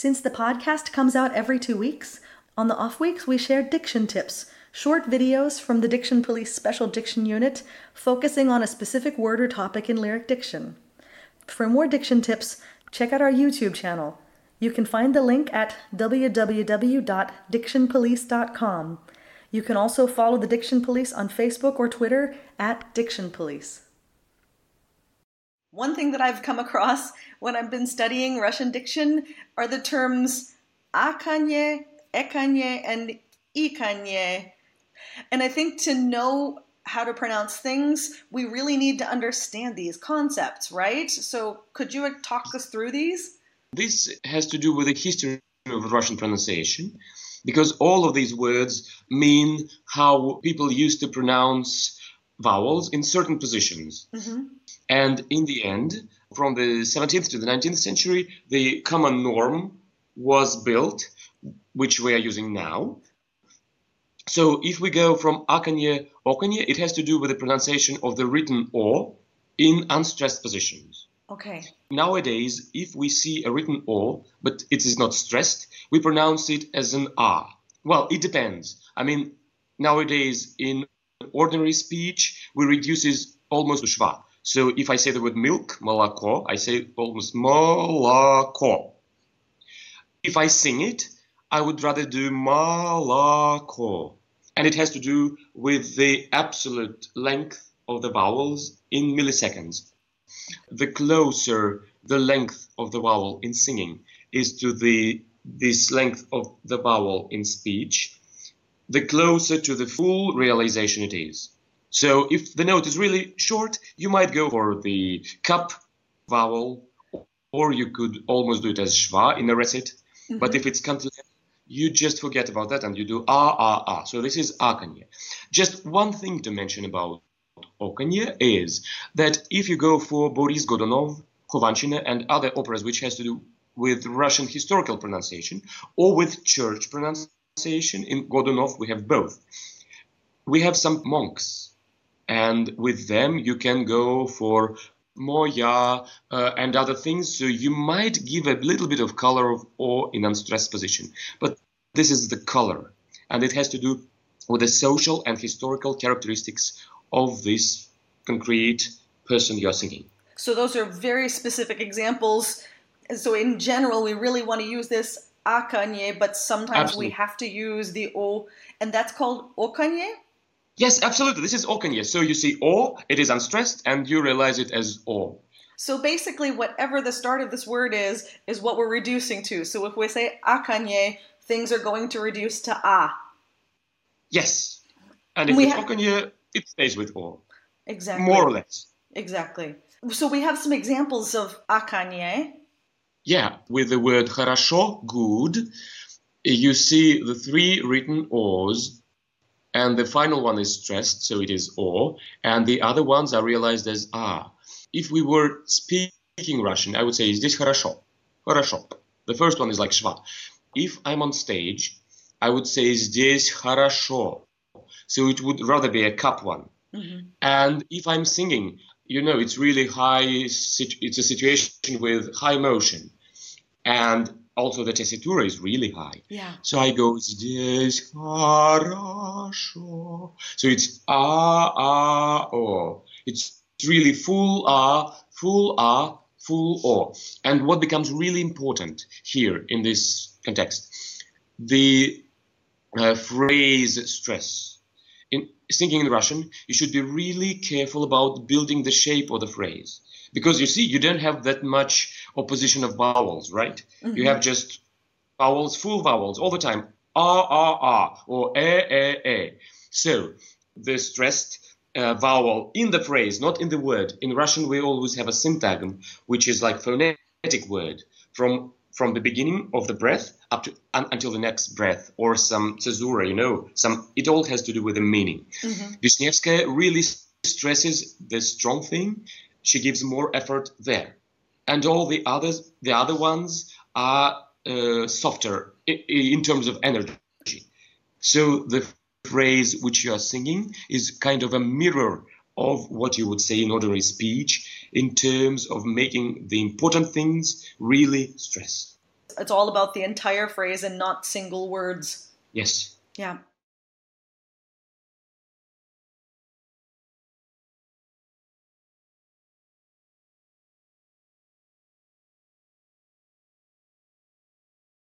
Since the podcast comes out every two weeks, on the off weeks we share diction tips, short videos from the Diction Police Special Diction Unit focusing on a specific word or topic in lyric diction. For more diction tips, check out our YouTube channel. You can find the link at www.dictionpolice.com. You can also follow the Diction Police on Facebook or Twitter at Diction Police. One thing that I've come across when I've been studying Russian diction are the terms akanye, ekanye, and ikanye. And I think to know how to pronounce things, we really need to understand these concepts, right? So could you talk us through these? This has to do with the history of Russian pronunciation because all of these words mean how people used to pronounce vowels in certain positions. Mm-hmm. And in the end, from the 17th to the 19th century, the common norm was built, which we are using now. So if we go from akanye, okanye, it has to do with the pronunciation of the written o in unstressed positions. Okay. Nowadays, if we see a written o, but it is not stressed, we pronounce it as an a. Well, it depends. I mean, nowadays in ordinary speech, we reduce it almost to schwa. So if I say the word milk, молоко, I say almost молоко. If I sing it, I would rather do молоко. And it has to do with the absolute length of the vowels in milliseconds. The closer the length of the vowel in singing is to the this length of the vowel in speech, the closer to the full realization it is. So if the note is really short, you might go for the cup vowel, or you could almost do it as schwa in a recit. Mm-hmm. But if it's cantilena, you just forget about that and you do ah ah ah. So this is akanye. Just one thing to mention about okanye is that if you go for Boris Godunov, Khovanshchina, and other operas which has to do with Russian historical pronunciation or with church pronunciation, in Godunov we have both. We have some monks and with them you can go for moya uh, and other things. So you might give a little bit of color of or in unstressed position. But this is the color. And it has to do with the social and historical characteristics of this concrete person you're singing. So those are very specific examples. So in general we really want to use this akanye but sometimes Absolutely. we have to use the o and that's called okanye Yes, absolutely. This is okanye. So you see O, it is unstressed, and you realize it as O. So basically, whatever the start of this word is, is what we're reducing to. So if we say ah, akanye, things are going to reduce to a. Yes. And if we it's ha- okanye, it stays with o. Exactly. More or less. Exactly. So we have some examples of ah, akanye. Yeah, with the word хорошо, good, you see the three written o's and the final one is stressed, so it is o, and the other ones are realized as a. If we were speaking Russian, I would say здесь хорошо, хорошо. The first one is like schwa. If I'm on stage, I would say здесь хорошо. So it would rather be a cup one. Mm-hmm. And if I'm singing, you know, it's really high, it's a situation with high motion. And also the tessitura is really high. Yeah. So I go здесь хорошо. So it's ah ah o. It's really full ah, full ah, full o. And what becomes really important here in this context, the uh, phrase stress. In thinking in Russian, you should be really careful about building the shape of the phrase because you see you don't have that much opposition of vowels right? Mm-hmm. you have just vowels full vowels all the time. Ah ah ah or eh eh eh so the stressed uh, vowel in the phrase not in the word. In russian we always have a syntagm which is like phonetic word. From from the beginning of the breath up to un, until the next breath or some caesura you know some it all has to do with the meaning. Mm-hmm. really stresses the strong thing. She gives more effort there. And all the others, the other ones are uh, softer in, in terms of energy. So the phrase which you are singing is kind of a mirror of what you would say in ordinary speech in terms of making the important things really stress. It's all about the entire phrase and not single words. Yes. Yeah.